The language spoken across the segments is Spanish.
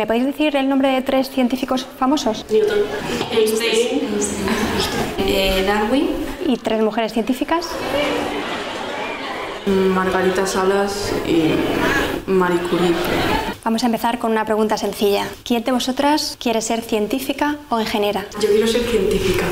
¿Me podéis decir el nombre de tres científicos famosos? Newton, Einstein, Eh, Darwin. ¿Y tres mujeres científicas? Margarita Salas y Marie Curie. Vamos a empezar con una pregunta sencilla. ¿Quién de vosotras quiere ser científica o ingeniera? Yo quiero ser científica.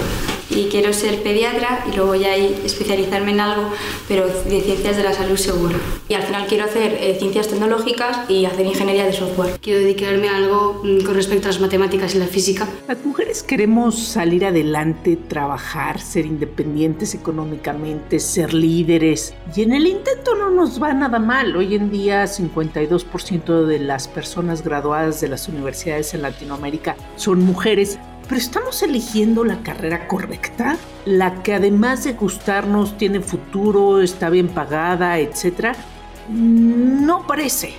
Y quiero ser pediatra y luego ya especializarme en algo, pero de ciencias de la salud seguro. Y al final quiero hacer eh, ciencias tecnológicas y hacer ingeniería de software. Quiero dedicarme a algo mm, con respecto a las matemáticas y la física. Las mujeres queremos salir adelante, trabajar, ser independientes económicamente, ser líderes. Y en el intento no nos va nada mal. Hoy en día 52% de las personas graduadas de las universidades en Latinoamérica son mujeres. Pero estamos eligiendo la carrera correcta, la que además de gustarnos tiene futuro, está bien pagada, etc. No parece.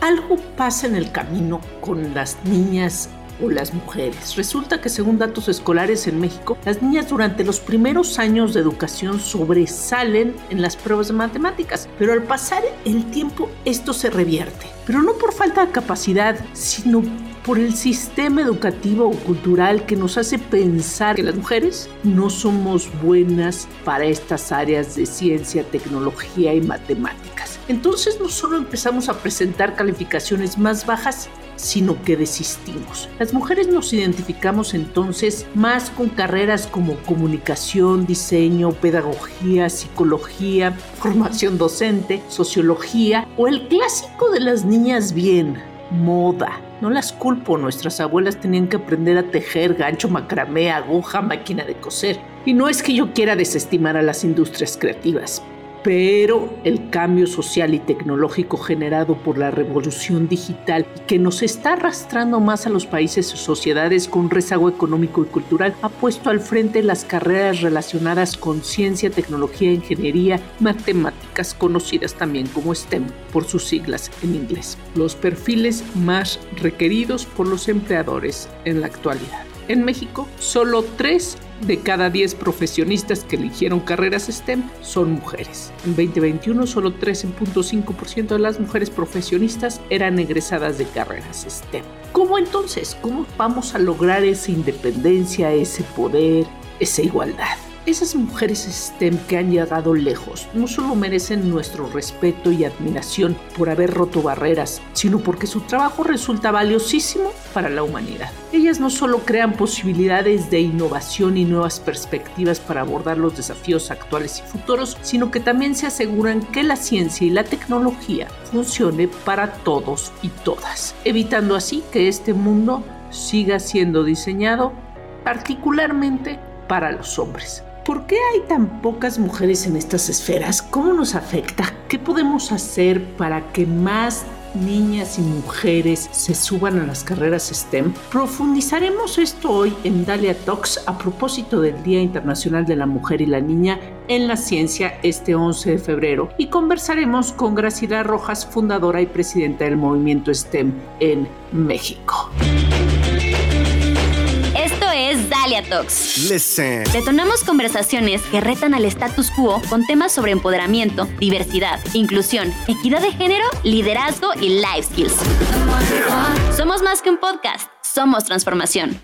Algo pasa en el camino con las niñas o las mujeres. Resulta que según datos escolares en México, las niñas durante los primeros años de educación sobresalen en las pruebas de matemáticas, pero al pasar el tiempo esto se revierte. Pero no por falta de capacidad, sino por el sistema educativo o cultural que nos hace pensar que las mujeres no somos buenas para estas áreas de ciencia, tecnología y matemáticas. Entonces no solo empezamos a presentar calificaciones más bajas, sino que desistimos. Las mujeres nos identificamos entonces más con carreras como comunicación, diseño, pedagogía, psicología, formación docente, sociología o el clásico de las niñas bien, moda. No las culpo, nuestras abuelas tenían que aprender a tejer gancho, macramé, aguja, máquina de coser. Y no es que yo quiera desestimar a las industrias creativas, pero el cambio social y tecnológico generado por la revolución digital que nos está arrastrando más a los países o sociedades con rezago económico y cultural ha puesto al frente las carreras relacionadas con ciencia, tecnología, ingeniería, matemáticas, conocidas también como STEM por sus siglas en inglés, los perfiles más requeridos por los empleadores en la actualidad. En México, solo 3 de cada 10 profesionistas que eligieron carreras STEM son mujeres. En 2021, solo 13.5% de las mujeres profesionistas eran egresadas de carreras STEM. ¿Cómo entonces? ¿Cómo vamos a lograr esa independencia, ese poder, esa igualdad? Esas mujeres STEM que han llegado lejos no solo merecen nuestro respeto y admiración por haber roto barreras, sino porque su trabajo resulta valiosísimo para la humanidad. Ellas no solo crean posibilidades de innovación y nuevas perspectivas para abordar los desafíos actuales y futuros, sino que también se aseguran que la ciencia y la tecnología funcione para todos y todas, evitando así que este mundo siga siendo diseñado particularmente para los hombres. ¿Por qué hay tan pocas mujeres en estas esferas? ¿Cómo nos afecta? ¿Qué podemos hacer para que más niñas y mujeres se suban a las carreras STEM? Profundizaremos esto hoy en Dalia Talks a propósito del Día Internacional de la Mujer y la Niña en la Ciencia este 11 de febrero y conversaremos con Graciela Rojas, fundadora y presidenta del movimiento STEM en México. Talks. Listen. Detonamos conversaciones que retan al status quo con temas sobre empoderamiento, diversidad, inclusión, equidad de género, liderazgo y life skills. Somos más que un podcast, somos transformación.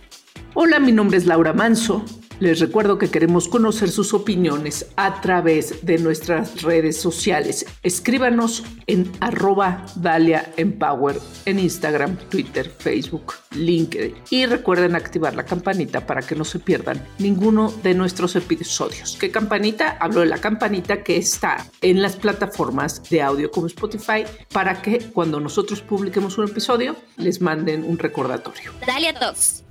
Hola, mi nombre es Laura Manso. Les recuerdo que queremos conocer sus opiniones a través de nuestras redes sociales. Escríbanos en arroba Dalia Empower en Instagram, Twitter, Facebook, LinkedIn. Y recuerden activar la campanita para que no se pierdan ninguno de nuestros episodios. ¿Qué campanita? Hablo de la campanita que está en las plataformas de audio como Spotify para que cuando nosotros publiquemos un episodio les manden un recordatorio. Dalia Talks.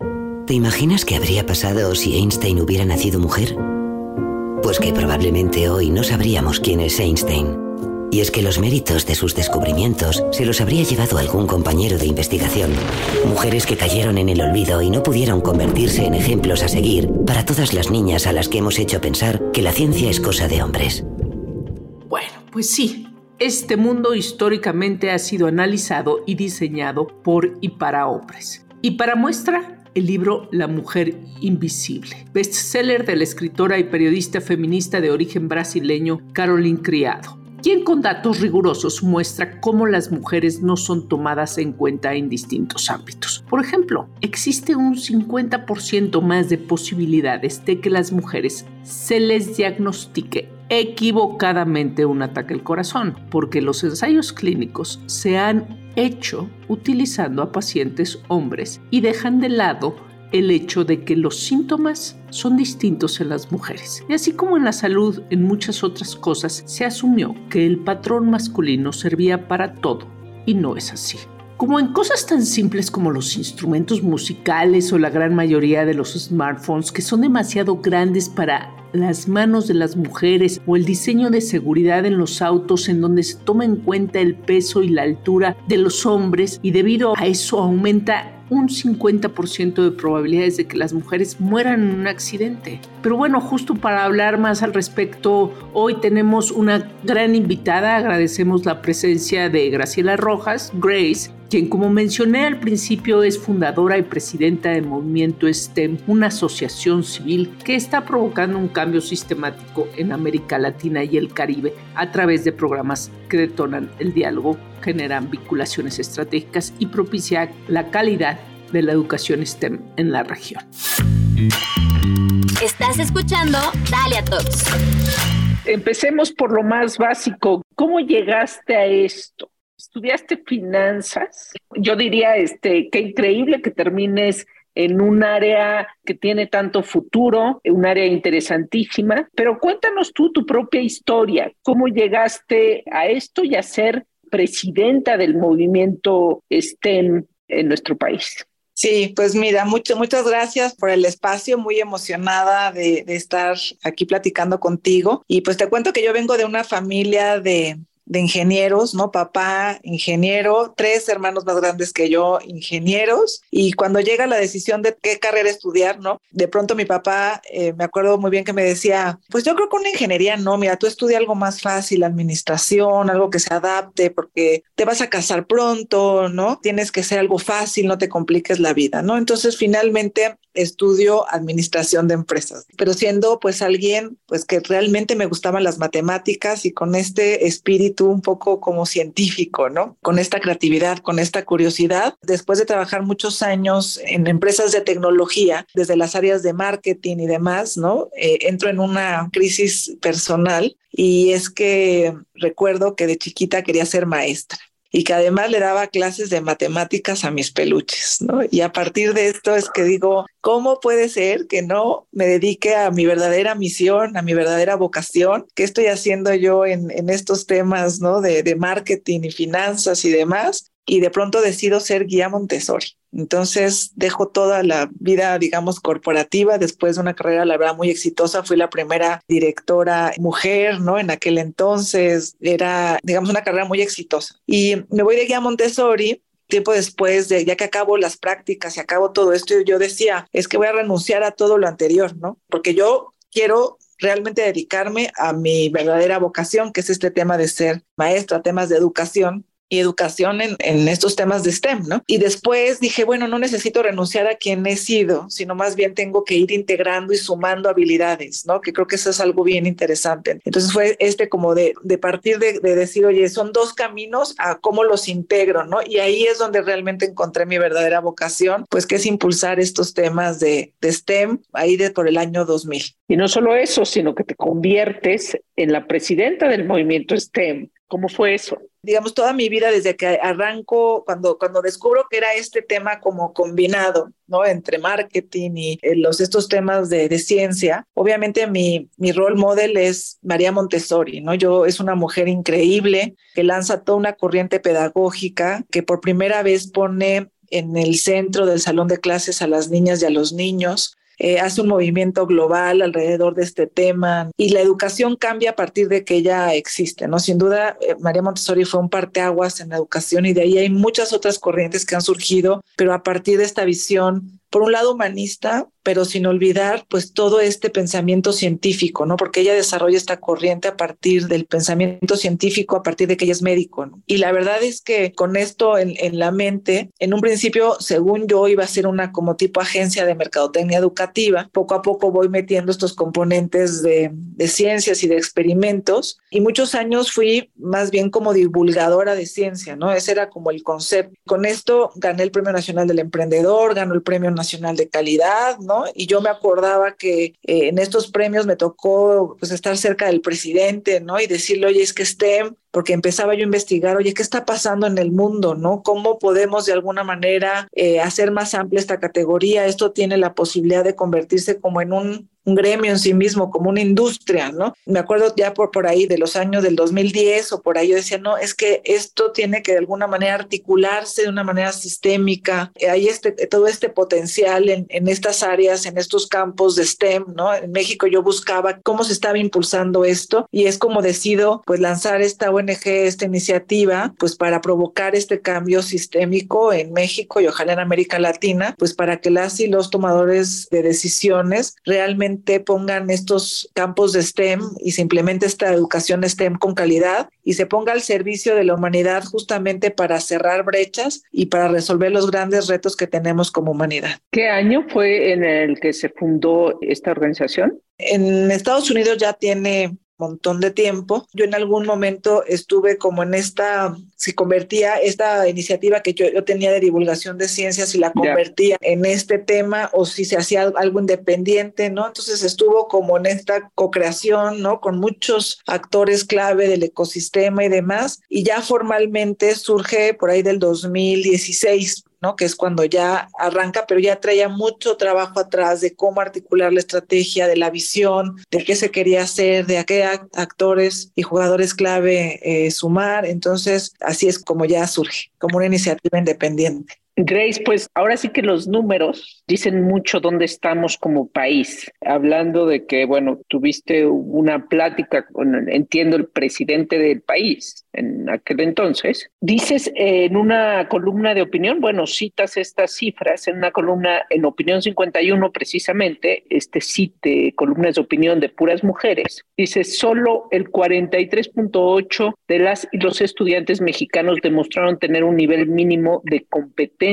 ¿Te imaginas qué habría pasado si Einstein hubiera nacido mujer? Pues que probablemente hoy no sabríamos quién es Einstein. Y es que los méritos de sus descubrimientos se los habría llevado algún compañero de investigación. Mujeres que cayeron en el olvido y no pudieron convertirse en ejemplos a seguir para todas las niñas a las que hemos hecho pensar que la ciencia es cosa de hombres. Bueno, pues sí. Este mundo históricamente ha sido analizado y diseñado por y para hombres. Y para muestra, el libro La mujer invisible, bestseller de la escritora y periodista feminista de origen brasileño Caroline Criado. quien con datos rigurosos muestra cómo las mujeres no son tomadas en cuenta en distintos ámbitos. Por ejemplo, existe un 50% más de posibilidades de que las mujeres se les diagnostique equivocadamente un ataque al corazón, porque los ensayos clínicos se han hecho utilizando a pacientes hombres y dejan de lado el hecho de que los síntomas son distintos en las mujeres. Y así como en la salud, en muchas otras cosas, se asumió que el patrón masculino servía para todo, y no es así. Como en cosas tan simples como los instrumentos musicales o la gran mayoría de los smartphones que son demasiado grandes para las manos de las mujeres o el diseño de seguridad en los autos en donde se toma en cuenta el peso y la altura de los hombres y debido a eso aumenta un 50% de probabilidades de que las mujeres mueran en un accidente. Pero bueno, justo para hablar más al respecto, hoy tenemos una gran invitada. Agradecemos la presencia de Graciela Rojas, Grace, quien como mencioné al principio es fundadora y presidenta del movimiento STEM, una asociación civil que está provocando un cambio sistemático en América Latina y el Caribe a través de programas que detonan el diálogo, generan vinculaciones estratégicas y propicia la calidad de la educación STEM en la región. Estás escuchando Dalia Talks. Empecemos por lo más básico. ¿Cómo llegaste a esto? estudiaste finanzas, yo diría este, qué increíble que termines en un área que tiene tanto futuro, un área interesantísima, pero cuéntanos tú tu propia historia, cómo llegaste a esto y a ser presidenta del movimiento STEM en nuestro país. Sí, pues mira, mucho, muchas gracias por el espacio, muy emocionada de, de estar aquí platicando contigo. Y pues te cuento que yo vengo de una familia de, de ingenieros, ¿no? Papá, ingeniero, tres hermanos más grandes que yo, ingenieros. Y cuando llega la decisión de qué carrera estudiar, ¿no? De pronto mi papá, eh, me acuerdo muy bien que me decía, pues yo creo que una ingeniería no, mira, tú estudia algo más fácil, administración, algo que se adapte, porque te vas a casar pronto, ¿no? Tienes que ser algo fácil, no te compliques la vida, ¿no? Entonces finalmente estudio administración de empresas, pero siendo pues alguien pues que realmente me gustaban las matemáticas y con este espíritu un poco como científico, ¿no? Con esta creatividad, con esta curiosidad, después de trabajar muchos años en empresas de tecnología, desde las áreas de marketing y demás, ¿no? Eh, entro en una crisis personal y es que recuerdo que de chiquita quería ser maestra y que además le daba clases de matemáticas a mis peluches, ¿no? Y a partir de esto es que digo, ¿cómo puede ser que no me dedique a mi verdadera misión, a mi verdadera vocación? ¿Qué estoy haciendo yo en, estos temas, ¿no? De, de marketing y finanzas y demás y de pronto decido ser guía Montessori. Entonces dejo toda la vida, digamos, corporativa después de una carrera, la verdad, muy exitosa. Fui la primera directora mujer, ¿no? En aquel entonces era, digamos, una carrera muy exitosa. Y me voy de guía Montessori tiempo después de ya que acabo las prácticas y acabo todo esto, yo decía, es que voy a renunciar a todo lo anterior, ¿no? Porque yo quiero realmente dedicarme a mi verdadera vocación, que es este tema de ser maestra, temas de educación, y educación en, en, estos temas de STEM, ¿no? Y después dije, bueno, no necesito renunciar a quien he sido, sino más bien tengo que ir integrando y sumando habilidades, ¿no? Que creo que eso es algo bien interesante. Entonces fue este como de, de partir de, de, decir, oye, son dos caminos a cómo los integro, ¿no? Y ahí es donde realmente encontré mi verdadera vocación, pues que es impulsar estos temas de, de STEM ahí de por el año 2000. Y no solo eso, sino que te conviertes en la presidenta del movimiento STEM. ¿Cómo fue eso? Digamos, toda mi vida desde que arranco, cuando, cuando descubro que era este tema como combinado, ¿no? Entre marketing y eh, los, estos temas de, de, ciencia, obviamente mi, mi role model es María Montessori, ¿no? Yo es una mujer increíble que lanza toda una corriente pedagógica que por primera vez pone en el centro del salón de clases a las niñas y a los niños, eh, hace un movimiento global alrededor de este tema y la educación cambia a partir de que ella existe, ¿no? Sin duda, eh, María Montessori fue un parteaguas en la educación y de ahí hay muchas otras corrientes que han surgido, pero a partir de esta visión por un lado humanista, pero sin olvidar pues todo este pensamiento científico, ¿no? Porque ella desarrolla esta corriente a partir del pensamiento científico, a partir de que ella es médico, ¿no? Y la verdad es que con esto en, en la mente, en un principio, según yo, iba a ser una como tipo agencia de mercadotecnia educativa, poco a poco voy metiendo estos componentes de, de ciencias y de experimentos, y muchos años fui más bien como divulgadora de ciencia, ¿no? Ese era como el concepto. Con esto gané el Premio Nacional del Emprendedor, ganó el Premio Nacional de Calidad, ¿no? Y yo me acordaba que eh, en estos premios me tocó pues estar cerca del presidente, ¿no? Y decirle, oye, es que STEM porque empezaba yo a investigar, oye, ¿qué está pasando en el mundo? ¿No? ¿Cómo podemos de alguna manera eh, hacer más amplia esta categoría? Esto tiene la posibilidad de convertirse como en un, un gremio en sí mismo, como una industria, ¿no? Me acuerdo ya por, por ahí de los años del 2010 o por ahí yo decía, no, es que esto tiene que de alguna manera articularse de una manera sistémica. Hay este, todo este potencial en, en estas áreas, en estos campos de STEM, ¿no? En México yo buscaba cómo se estaba impulsando esto y es como decido pues lanzar esta ONG, esta iniciativa, pues para provocar este cambio sistémico en México y ojalá en América Latina, pues para que las y los tomadores de decisiones realmente pongan estos campos de STEM y se implemente esta educación STEM con calidad y se ponga al servicio de la humanidad justamente para cerrar brechas y para resolver los grandes retos que tenemos como humanidad. ¿Qué año fue en el que se fundó esta organización? En Estados Unidos ya tiene montón de tiempo. Yo en algún momento estuve como en esta, si convertía esta iniciativa que yo, yo tenía de divulgación de ciencias y la convertía yeah. en este tema o si se hacía algo independiente, ¿no? Entonces estuvo como en esta co-creación, ¿no? Con muchos actores clave del ecosistema y demás. Y ya formalmente surge por ahí del 2016 ¿no? que es cuando ya arranca, pero ya traía mucho trabajo atrás de cómo articular la estrategia, de la visión, de qué se quería hacer, de a qué actores y jugadores clave eh, sumar. Entonces, así es como ya surge, como una iniciativa independiente. Grace, pues ahora sí que los números dicen mucho dónde estamos como país. Hablando de que, bueno, tuviste una plática con, entiendo, el presidente del país en aquel entonces. Dices en una columna de opinión, bueno, citas estas cifras en una columna en Opinión 51 precisamente, este de columnas de opinión de puras mujeres. Dice, solo el 43.8 de las y los estudiantes mexicanos demostraron tener un nivel mínimo de competencia,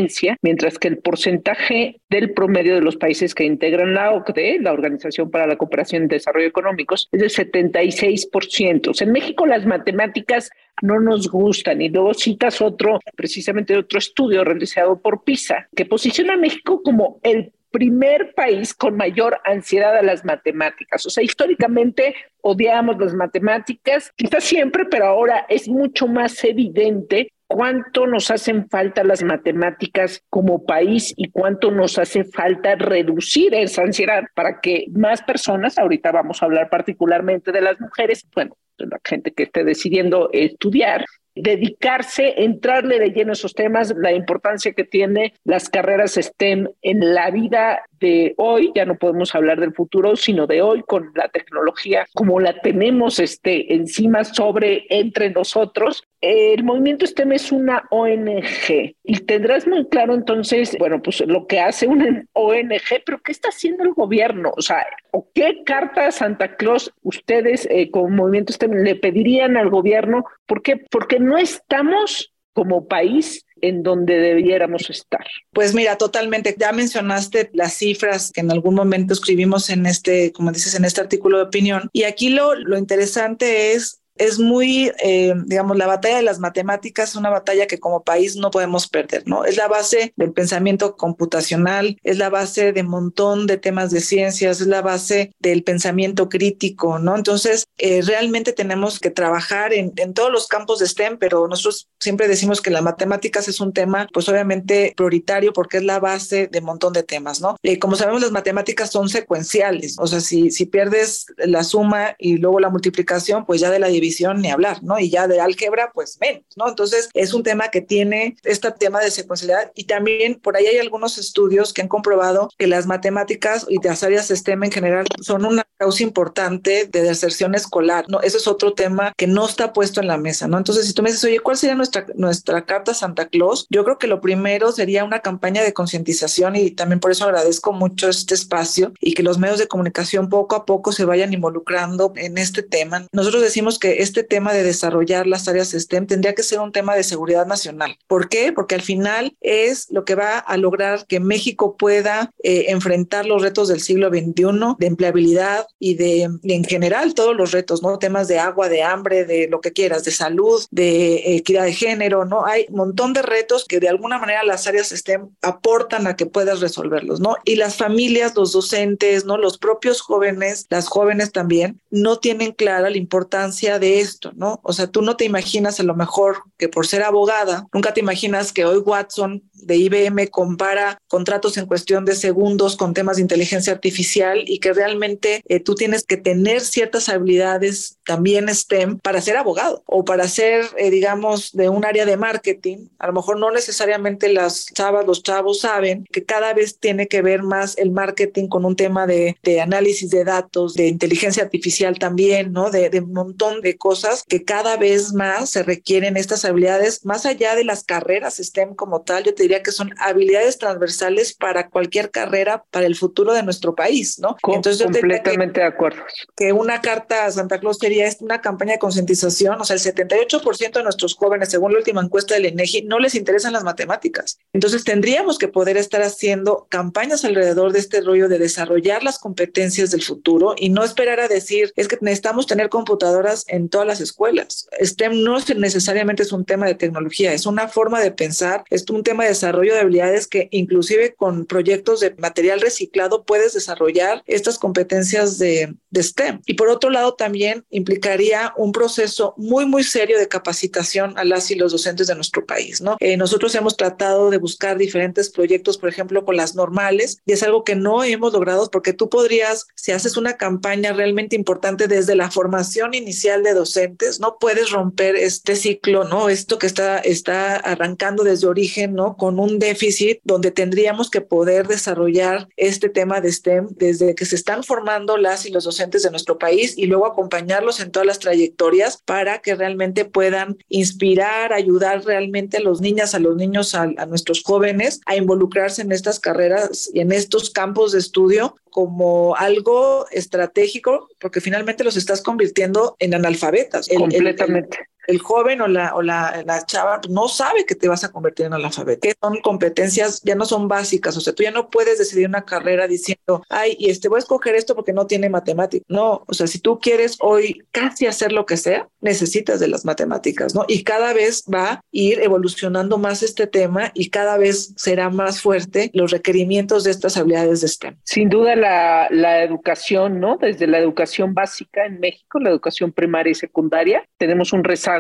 mientras que el porcentaje del promedio de los países que integran la OCDE, la Organización para la Cooperación y Desarrollo Económicos, es del 76%. O sea, en México las matemáticas no nos gustan. Y luego citas otro, precisamente otro estudio realizado por PISA, que posiciona a México como el primer país con mayor ansiedad a las matemáticas. O sea, históricamente odiamos las matemáticas, quizás siempre, pero ahora es mucho más evidente cuánto nos hacen falta las matemáticas como país y cuánto nos hace falta reducir esa ansiedad para que más personas, ahorita vamos a hablar particularmente de las mujeres, bueno, de la gente que esté decidiendo estudiar, dedicarse, entrarle de lleno a esos temas, la importancia que tiene las carreras STEM en la vida de hoy, ya no podemos hablar del futuro, sino de hoy con la tecnología como la tenemos este, encima sobre entre nosotros. El movimiento STEM es una ONG y tendrás muy claro entonces, bueno, pues lo que hace una ONG, pero ¿qué está haciendo el gobierno? O sea, ¿o qué carta Santa Claus ustedes eh, como movimiento STEM le pedirían al gobierno? ¿Por qué? Porque no estamos como país en donde debiéramos estar. Pues mira, totalmente. Ya mencionaste las cifras que en algún momento escribimos en este, como dices, en este artículo de opinión. Y aquí lo, lo interesante es es muy, eh, digamos, la batalla de las matemáticas es una batalla que como país no podemos perder, ¿no? Es la base del pensamiento computacional, es la base de un montón de temas de ciencias, es la base del pensamiento crítico, ¿no? Entonces, eh, realmente tenemos que trabajar en, todos los campos de STEM, pero nosotros siempre decimos que las matemáticas es un tema, pues obviamente prioritario porque es la base de un montón de temas, ¿no? Eh, como sabemos, las matemáticas son secuenciales, o sea, si, si pierdes la suma y luego la multiplicación, pues ya de la ni hablar, ¿no? Y ya de álgebra, pues menos, ¿no? Entonces, es un tema que tiene este tema de secuencialidad y también por ahí hay algunos estudios que han comprobado que las matemáticas y las áreas STEM en general son una causa importante de deserción escolar, ¿no? Ese es otro tema que no está puesto en la mesa, ¿no? Entonces, si tú me dices, oye, ¿cuál sería nuestra, nuestra carta Santa Claus? Yo creo que lo primero sería una campaña de concientización y también por eso agradezco mucho este espacio y que los medios de comunicación poco a poco se vayan involucrando en este tema. Nosotros decimos que este tema de desarrollar las áreas STEM tendría que ser un tema de seguridad nacional. ¿Por qué? Porque al final es lo que va a lograr que México pueda eh, enfrentar los retos del siglo XXI de empleabilidad y de en general todos los retos, ¿no? Temas de agua, de hambre, de lo que quieras, de salud, de equidad de género, ¿no? Hay un montón de retos que de alguna manera las áreas STEM aportan a que puedas resolverlos, ¿no? Y las familias, los docentes, ¿no? Los propios jóvenes, las jóvenes también, no tienen clara la importancia de esto, ¿no? O sea, tú no te imaginas a lo mejor que por ser abogada, nunca te imaginas que hoy Watson de IBM compara contratos en cuestión de segundos con temas de inteligencia artificial y que realmente eh, tú tienes que tener ciertas habilidades también STEM para ser abogado o para ser, eh, digamos, de un área de marketing. A lo mejor no necesariamente las chavas, los chavos saben que cada vez tiene que ver más el marketing con un tema de, de análisis de datos, de inteligencia artificial también, ¿no? De, de un montón de cosas que cada vez más se requieren estas habilidades, más allá de las carreras STEM como tal, yo te diría que son habilidades transversales para cualquier carrera para el futuro de nuestro país, ¿no? Entonces, completamente de acuerdo. Que una carta a Santa Claus sería una campaña de concientización, o sea, el 78% de nuestros jóvenes, según la última encuesta del INEGI, no les interesan las matemáticas. Entonces, tendríamos que poder estar haciendo campañas alrededor de este rollo de desarrollar las competencias del futuro y no esperar a decir, es que necesitamos tener computadoras en todas las escuelas. STEM no necesariamente es un tema de tecnología, es una forma de pensar, es un tema de desarrollo de habilidades que inclusive con proyectos de material reciclado puedes desarrollar estas competencias de, de STEM. Y por otro lado, también implicaría un proceso muy, muy serio de capacitación a las y los docentes de nuestro país, ¿no? Eh, nosotros hemos tratado de buscar diferentes proyectos, por ejemplo, con las normales, y es algo que no hemos logrado porque tú podrías, si haces una campaña realmente importante desde la formación inicial de docentes, no puedes romper este ciclo, ¿no? Esto que está, está arrancando desde origen, ¿no? Con un déficit donde tendríamos que poder desarrollar este tema de STEM desde que se están formando las y los docentes de nuestro país y luego acompañarlos en todas las trayectorias para que realmente puedan inspirar, ayudar realmente a los niñas, a los niños, a, nuestros jóvenes a involucrarse en estas carreras y en estos campos de estudio como algo estratégico, porque finalmente los estás convirtiendo en analfabetas. Completamente. El joven o la, o la, la chava no sabe que te vas a convertir en analfabeto, que son competencias, ya no son básicas, o sea, tú ya no puedes decidir una carrera diciendo, ay, y este voy a escoger esto porque no tiene matemáticas. No, o sea, si tú quieres hoy casi hacer lo que sea, necesitas de las matemáticas, ¿no? Y cada vez va a ir evolucionando más este tema y cada vez será más fuerte los requerimientos de estas habilidades de STEM. Sin duda la, la educación, ¿no? Desde la educación básica en México, la educación primaria y secundaria, tenemos un rezago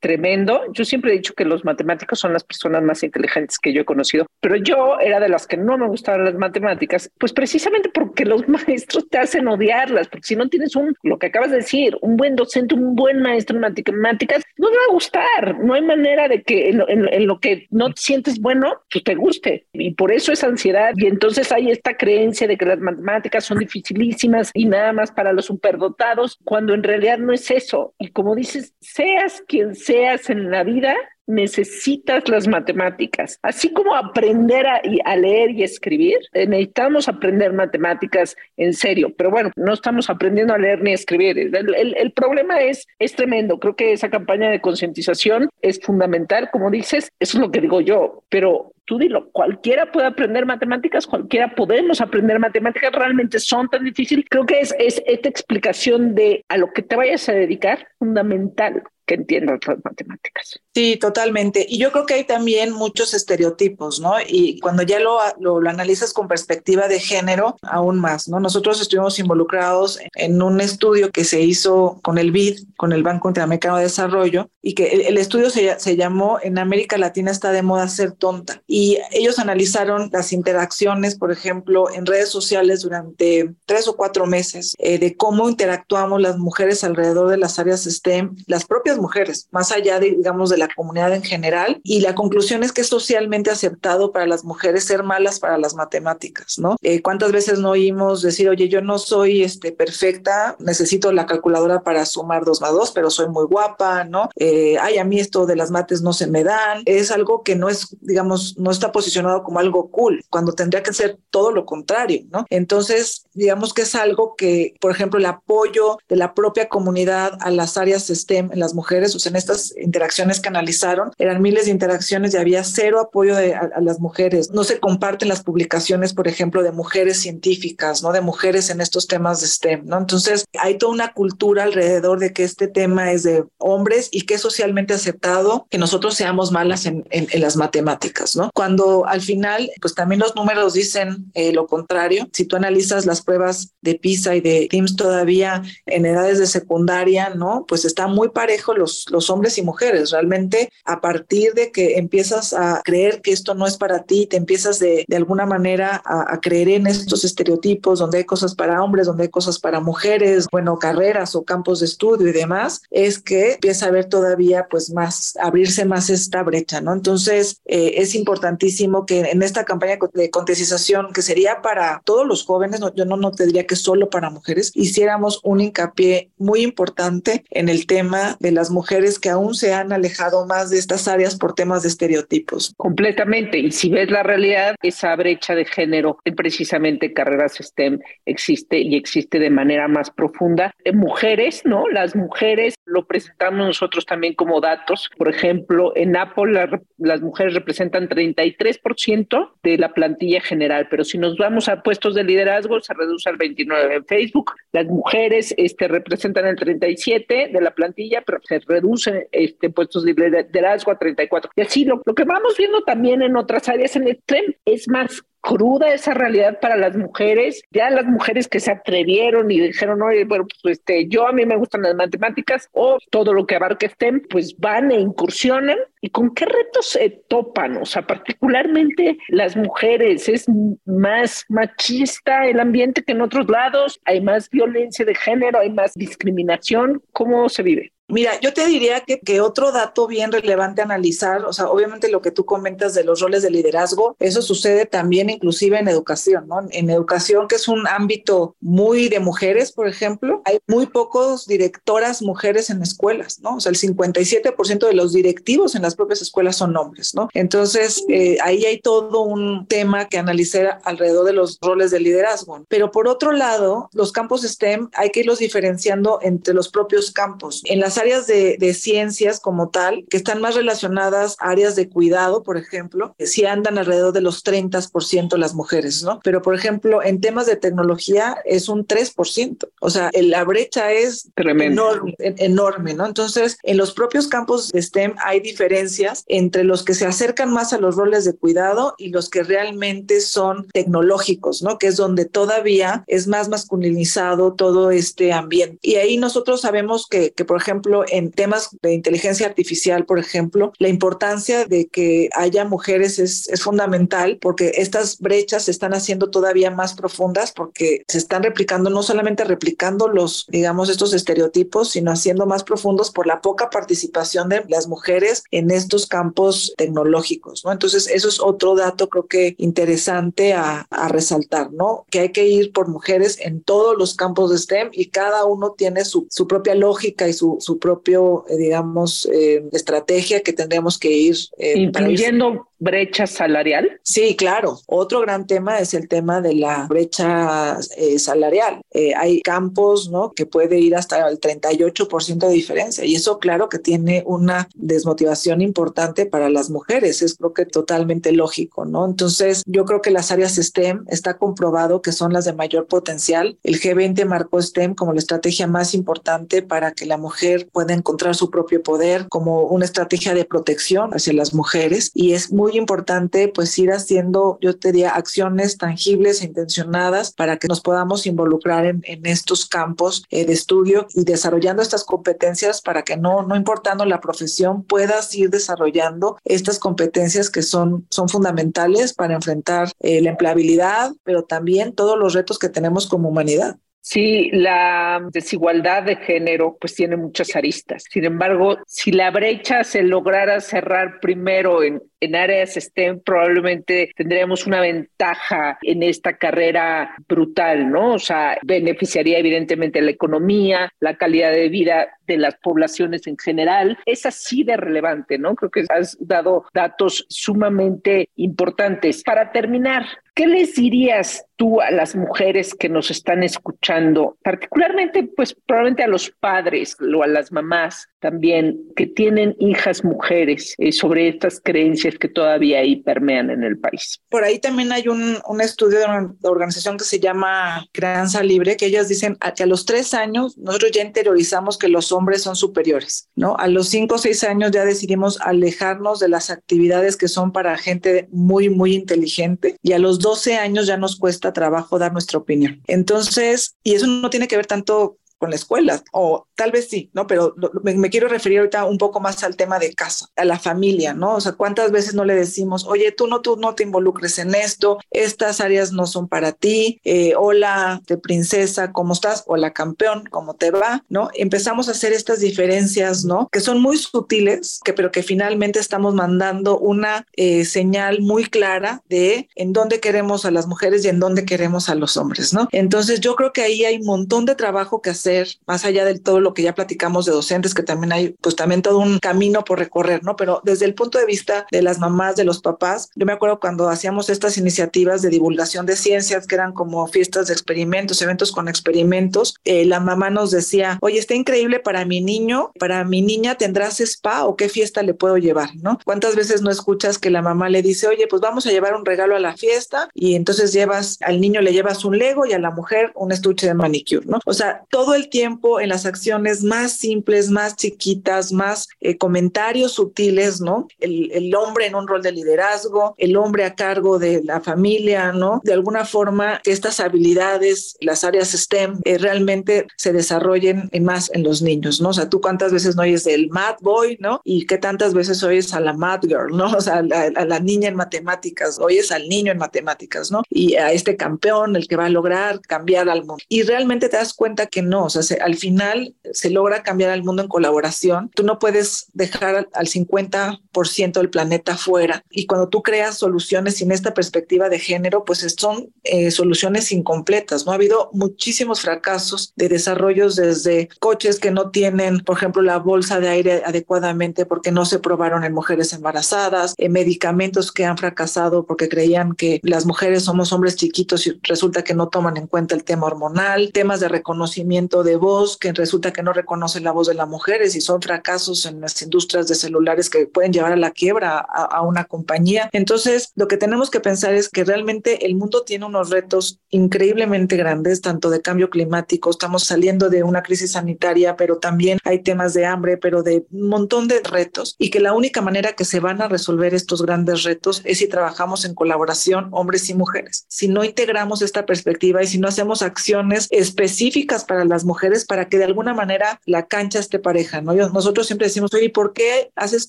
tremendo. Yo siempre he dicho que los matemáticos son las personas más inteligentes que yo he conocido, pero yo era de las que no me gustaban las matemáticas, pues precisamente porque los maestros te hacen odiarlas, porque si no tienes un, lo que acabas de decir, un buen docente, un buen maestro en matemáticas, no te va a gustar. No hay manera de que en, en, en lo que no te sientes bueno, pues te guste. Y por eso es ansiedad. Y entonces hay esta creencia de que las matemáticas son dificilísimas y nada más para los superdotados, cuando en realidad no es eso. Y como dices, seas quien seas en la vida, necesitas las matemáticas. Así como aprender a, a, leer y escribir, eh, necesitamos aprender matemáticas en serio, pero bueno, no estamos aprendiendo a leer ni a escribir. El, el, el problema es, es tremendo. Creo que esa campaña de concientización es fundamental, como dices, eso es lo que digo yo, pero tú dilo, cualquiera puede aprender matemáticas, cualquiera podemos aprender matemáticas, realmente son tan difíciles. Creo que es, es esta explicación de a lo que te vayas a dedicar fundamental que entiendan las matemáticas. Sí, totalmente. Y yo creo que hay también muchos estereotipos, ¿no? Y cuando ya lo, lo, analizas con perspectiva de género, aún más, ¿no? Nosotros estuvimos involucrados en un estudio que se hizo con el BID, con el Banco Interamericano de Desarrollo, y que el, el estudio se, se llamó En América Latina está de moda ser tonta. Y ellos analizaron las interacciones, por ejemplo, en redes sociales durante tres o cuatro meses, eh, de cómo interactuamos las mujeres alrededor de las áreas STEM, las propias mujeres, más allá de, digamos, de la comunidad en general y la conclusión es que es socialmente aceptado para las mujeres ser malas para las matemáticas, ¿no? Eh, ¿Cuántas veces no oímos decir, oye, yo no soy este, perfecta, necesito la calculadora para sumar dos más dos, pero soy muy guapa, ¿no? Eh, ay, a mí esto de las mates no se me dan. Es algo que no es, digamos, no está posicionado como algo cool, cuando tendría que ser todo lo contrario, ¿no? Entonces, digamos que es algo que, por ejemplo, el apoyo de la propia comunidad a las áreas STEM en las mujeres, sea, en estas interacciones que analizaron, eran miles de interacciones y había cero apoyo de, a, las mujeres. No se comparten las publicaciones, por ejemplo, de mujeres científicas, ¿no? De mujeres en estos temas de STEM, ¿no? Entonces, hay toda una cultura alrededor de que este tema es de hombres y que es socialmente aceptado que nosotros seamos malas en las matemáticas, ¿no? Cuando al final, pues también los números dicen eh, lo contrario. Si tú analizas las pruebas de PISA y de TIMS todavía en edades de secundaria, ¿no? Pues está muy parejo los, los hombres y mujeres. Realmente a partir de que empiezas a creer que esto no es para ti, te empiezas de, de alguna manera a, a, creer en estos estereotipos donde hay cosas para hombres, donde hay cosas para mujeres, bueno, carreras o campos de estudio y demás, es que empieza a haber todavía pues más, abrirse más esta brecha, ¿no? Entonces eh, es importantísimo que en esta campaña de contesización que sería para todos los jóvenes, no, yo no, no te diría que solo para mujeres, hiciéramos un hincapié muy importante en el tema de las mujeres que aún se han alejado más de estas áreas por temas de estereotipos. Completamente. Y si ves la realidad, esa brecha de género en precisamente carreras STEM existe y existe de manera más profunda. En mujeres, ¿no? Las mujeres lo presentamos nosotros también como datos. Por ejemplo, en Apple la, las mujeres representan 33% de la plantilla general, pero si nos vamos a puestos de liderazgo se reduce al 29. En Facebook las mujeres este, representan el 37 de la plantilla, pero se reduce este, puestos de liderazgo a 34. Y así lo, lo que vamos viendo también en otras áreas en el tren es más cruda esa realidad para las mujeres, ya las mujeres que se atrevieron y dijeron, oye, bueno, pues este, yo a mí me gustan las matemáticas o todo lo que abarque STEM, pues van e incursionan. ¿Y con qué retos se topan? O sea, particularmente las mujeres, es más machista el ambiente que en otros lados, hay más violencia de género, hay más discriminación. ¿Cómo se vive? Mira, yo te diría que, que, otro dato bien relevante a analizar, o sea, obviamente lo que tú comentas de los roles de liderazgo, eso sucede también inclusive en educación, ¿no? En educación, que es un ámbito muy de mujeres, por ejemplo, hay muy pocos directoras mujeres en escuelas, ¿no? O sea, el 57% de los directivos en las propias escuelas son hombres, ¿no? Entonces, eh, ahí hay todo un tema que analizar alrededor de los roles de liderazgo. Pero por otro lado, los campos STEM hay que irlos diferenciando entre los propios campos. En las áreas de, de, ciencias como tal, que están más relacionadas a áreas de cuidado, por ejemplo, sí andan alrededor de los 30% las mujeres, ¿no? Pero, por ejemplo, en temas de tecnología es un 3%. O sea, la brecha es enorme, enorme, ¿no? Entonces, en los propios campos de STEM hay diferencias entre los que se acercan más a los roles de cuidado y los que realmente son tecnológicos, ¿no? Que es donde todavía es más masculinizado todo este ambiente. Y ahí nosotros sabemos que, que por ejemplo, en temas de inteligencia artificial, por ejemplo, la importancia de que haya mujeres es, es, fundamental porque estas brechas se están haciendo todavía más profundas porque se están replicando, no solamente replicando los, digamos, estos estereotipos, sino haciendo más profundos por la poca participación de las mujeres en estos campos tecnológicos, ¿no? Entonces, eso es otro dato creo que interesante a, a resaltar, ¿no? Que hay que ir por mujeres en todos los campos de STEM y cada uno tiene su, su propia lógica y su, su propio, eh, digamos, eh, estrategia que tendríamos que ir. Eh, Incluyendo brecha salarial? Sí, claro. Otro gran tema es el tema de la brecha eh, salarial. Eh, hay campos ¿no? que puede ir hasta el 38% de diferencia y eso claro que tiene una desmotivación importante para las mujeres. Es creo que totalmente lógico, ¿no? Entonces yo creo que las áreas STEM está comprobado que son las de mayor potencial. El G20 marcó STEM como la estrategia más importante para que la mujer pueda encontrar su propio poder como una estrategia de protección hacia las mujeres y es muy importante pues ir haciendo, yo te diría, acciones tangibles e intencionadas para que nos podamos involucrar en, en estos campos eh, de estudio y desarrollando estas competencias para que no, no importando la profesión, puedas ir desarrollando estas competencias que son, son fundamentales para enfrentar eh, la empleabilidad, pero también todos los retos que tenemos como humanidad. Sí, la desigualdad de género pues tiene muchas aristas. Sin embargo, si la brecha se lograra cerrar primero en, en áreas STEM, probablemente tendríamos una ventaja en esta carrera brutal, ¿no? O sea, beneficiaría evidentemente la economía, la calidad de vida de las poblaciones en general. Es así de relevante, ¿no? Creo que has dado datos sumamente importantes. Para terminar, ¿Qué les dirías tú a las mujeres que nos están escuchando, particularmente pues probablemente a los padres o a las mamás también que tienen hijas mujeres eh, sobre estas creencias que todavía ahí permean en el país? Por ahí también hay un, un estudio de una organización que se llama Crianza Libre, que ellas dicen que a los tres años nosotros ya interiorizamos que los hombres son superiores, ¿no? A los cinco o seis años ya decidimos alejarnos de las actividades que son para gente muy, muy inteligente y a los 12 años ya nos cuesta trabajo dar nuestra opinión. Entonces, y eso no tiene que ver tanto con la escuela, o tal vez sí, ¿no? Pero me, quiero referir ahorita un poco más al tema de casa, a la familia, ¿no? O sea, ¿cuántas veces no le decimos, oye, tú no, tú no te involucres en esto, estas áreas no son para ti, eh, hola, de princesa, ¿cómo estás? Hola, campeón, ¿cómo te va? ¿No? Empezamos a hacer estas diferencias, ¿no? Que son muy sutiles, que, pero que finalmente estamos mandando una eh, señal muy clara de en dónde queremos a las mujeres y en dónde queremos a los hombres, ¿no? Entonces, yo creo que ahí hay un montón de trabajo que hacer más allá de todo lo que ya platicamos de docentes, que también hay pues también todo un camino por recorrer, ¿no? Pero desde el punto de vista de las mamás, de los papás, yo me acuerdo cuando hacíamos estas iniciativas de divulgación de ciencias, que eran como fiestas de experimentos, eventos con experimentos, eh, la mamá nos decía, oye, está increíble para mi niño, para mi niña tendrás spa o qué fiesta le puedo llevar, ¿no? ¿Cuántas veces no escuchas que la mamá le dice, oye, pues vamos a llevar un regalo a la fiesta y entonces llevas, al niño le llevas un Lego y a la mujer un estuche de manicure, ¿no? O sea, todo el el tiempo en las acciones más simples, más chiquitas, más eh, comentarios sutiles, ¿no? El, el, hombre en un rol de liderazgo, el hombre a cargo de la familia, ¿no? De alguna forma que estas habilidades, las áreas STEM, eh, realmente se desarrollen más en los niños, ¿no? O sea, tú cuántas veces no oyes del Mad Boy, ¿no? Y qué tantas veces oyes a la Mad Girl, ¿no? O sea, a la, a la niña en matemáticas, oyes al niño en matemáticas, ¿no? Y a este campeón, el que va a lograr cambiar al mundo. Y realmente te das cuenta que no, o sea, se, al final se logra cambiar al mundo en colaboración. Tú no puedes dejar al, al 50% del planeta fuera. Y cuando tú creas soluciones sin esta perspectiva de género, pues son eh, soluciones incompletas. No ha habido muchísimos fracasos de desarrollos desde coches que no tienen, por ejemplo, la bolsa de aire adecuadamente porque no se probaron en mujeres embarazadas, en medicamentos que han fracasado porque creían que las mujeres somos hombres chiquitos y resulta que no toman en cuenta el tema hormonal, temas de reconocimiento de voz que resulta que no reconoce la voz de las mujeres y son fracasos en las industrias de celulares que pueden llevar a la quiebra a, a una compañía. Entonces, lo que tenemos que pensar es que realmente el mundo tiene unos retos increíblemente grandes, tanto de cambio climático, estamos saliendo de una crisis sanitaria, pero también hay temas de hambre, pero de un montón de retos y que la única manera que se van a resolver estos grandes retos es si trabajamos en colaboración hombres y mujeres. Si no integramos esta perspectiva y si no hacemos acciones específicas para las mujeres para que de alguna manera la cancha esté pareja, ¿no? nosotros siempre decimos, oye, ¿por qué haces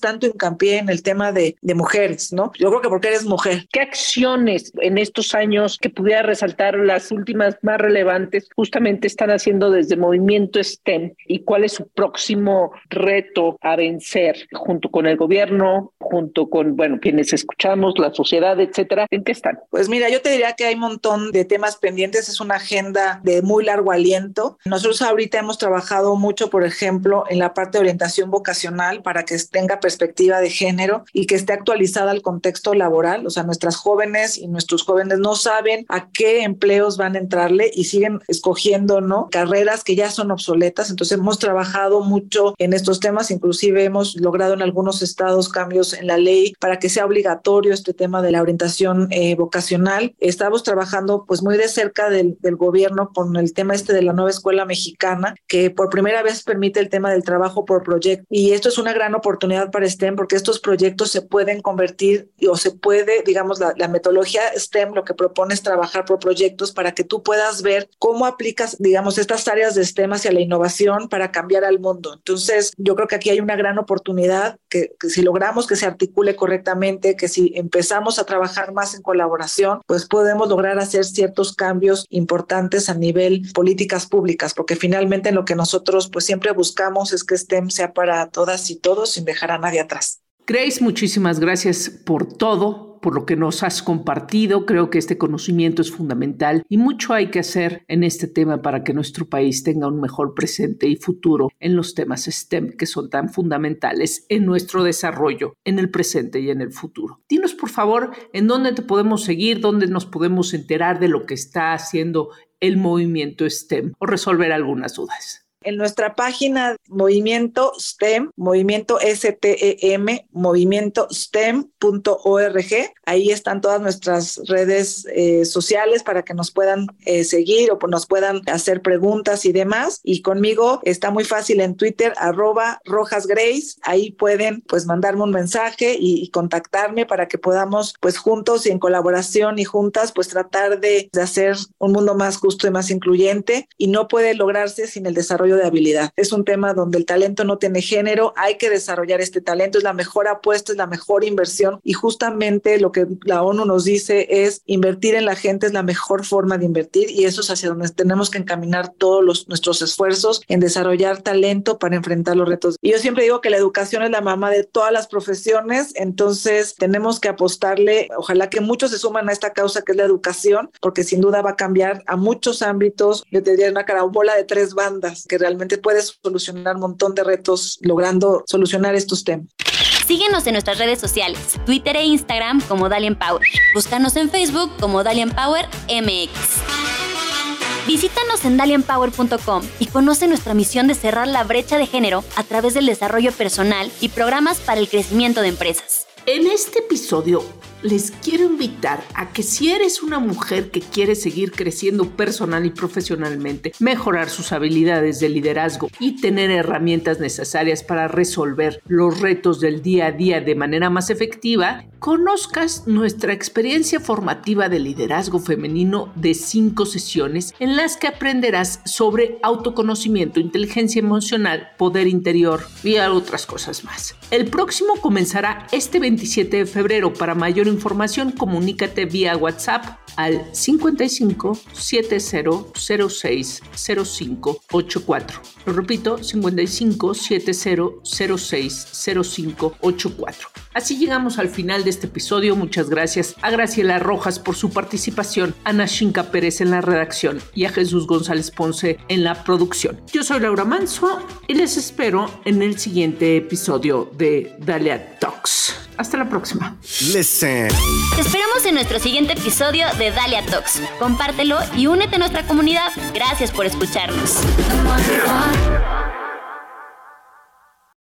tanto hincapié en el tema de, de mujeres, ¿no? Yo creo que porque eres mujer. ¿Qué acciones en estos años que pudiera resaltar las últimas más relevantes justamente están haciendo desde Movimiento STEM y cuál es su próximo reto a vencer junto con el gobierno, junto con, bueno, quienes escuchamos, la sociedad, etcétera? ¿En qué están? Pues mira, yo te diría que hay un montón de temas pendientes, es una agenda de muy largo aliento. Nos nosotros ahorita hemos trabajado mucho, por ejemplo, en la parte de orientación vocacional para que tenga perspectiva de género y que esté actualizada al contexto laboral. O sea, nuestras jóvenes y nuestros jóvenes no saben a qué empleos van a entrarle y siguen escogiendo, ¿no? Carreras que ya son obsoletas. Entonces hemos trabajado mucho en estos temas, inclusive hemos logrado en algunos estados cambios en la ley para que sea obligatorio este tema de la orientación eh, vocacional. Estamos trabajando pues muy de cerca del, del gobierno con el tema este de la nueva escuela mexicana, que por primera vez permite el tema del trabajo por proyecto. Y esto es una gran oportunidad para STEM porque estos proyectos se pueden convertir o se puede, digamos, la, la metodología STEM lo que propone es trabajar por proyectos para que tú puedas ver cómo aplicas, digamos, estas áreas de STEM hacia la innovación para cambiar al mundo. Entonces, yo creo que aquí hay una gran oportunidad que, que si logramos que se articule correctamente, que si empezamos a trabajar más en colaboración, pues podemos lograr hacer ciertos cambios importantes a nivel políticas públicas, porque finalmente lo que nosotros pues siempre buscamos es que STEM sea para todas y todos sin dejar a nadie atrás. Grace, muchísimas gracias por todo, por lo que nos has compartido. Creo que este conocimiento es fundamental y mucho hay que hacer en este tema para que nuestro país tenga un mejor presente y futuro en los temas STEM que son tan fundamentales en nuestro desarrollo, en el presente y en el futuro. Dinos, por favor, en dónde te podemos seguir, dónde nos podemos enterar de lo que está haciendo el movimiento STEM o resolver algunas dudas. En nuestra página Movimiento STEM, Movimiento STEM, Movimiento STEM.org, ahí están todas nuestras redes eh, sociales para que nos puedan eh, seguir o nos puedan hacer preguntas y demás. Y conmigo está muy fácil en Twitter, arroba Rojas Grace. Ahí pueden pues mandarme un mensaje y, y, contactarme para que podamos pues juntos y en colaboración y juntas pues tratar de, de hacer un mundo más justo y más incluyente. Y no puede lograrse sin el desarrollo de habilidad. Es un tema donde el talento no tiene género, hay que desarrollar este talento, es la mejor apuesta, es la mejor inversión y justamente lo que la ONU nos dice es invertir en la gente es la mejor forma de invertir y eso es hacia donde tenemos que encaminar todos los, nuestros esfuerzos en desarrollar talento para enfrentar los retos. Y yo siempre digo que la educación es la mamá de todas las profesiones, entonces tenemos que apostarle, ojalá que muchos se suman a esta causa que es la educación, porque sin duda va a cambiar a muchos ámbitos. Yo te diría una carambola de tres bandas que realmente puedes solucionar un montón de retos logrando solucionar estos temas. Síguenos en nuestras redes sociales, Twitter e Instagram como Dalian Power. Búscanos en Facebook como Dalian Power MX. Visítanos en dalianpower.com y conoce nuestra misión de cerrar la brecha de género a través del desarrollo personal y programas para el crecimiento de empresas. En este episodio les quiero invitar a que si eres una mujer que quiere seguir creciendo personal y profesionalmente, mejorar sus habilidades de liderazgo y tener herramientas necesarias para resolver los retos del día a día de manera más efectiva, conozcas nuestra experiencia formativa de liderazgo femenino de cinco sesiones en las que aprenderás sobre autoconocimiento, inteligencia emocional, poder interior y otras cosas más. El próximo comenzará este 27 de febrero. Para mayor información, comunícate vía WhatsApp al 55 7006 0584. Lo repito, 55 7006 0584. Así llegamos al final de este episodio. Muchas gracias a Graciela Rojas por su participación, a Nashinka Pérez en la redacción y a Jesús González Ponce en la producción. Yo soy Laura Manso y les espero en el siguiente episodio de Dalia Talks. Hasta la próxima. Listen. Te esperamos en nuestro siguiente episodio de Dalia Talks. Compártelo y únete a nuestra comunidad. Gracias por escucharnos.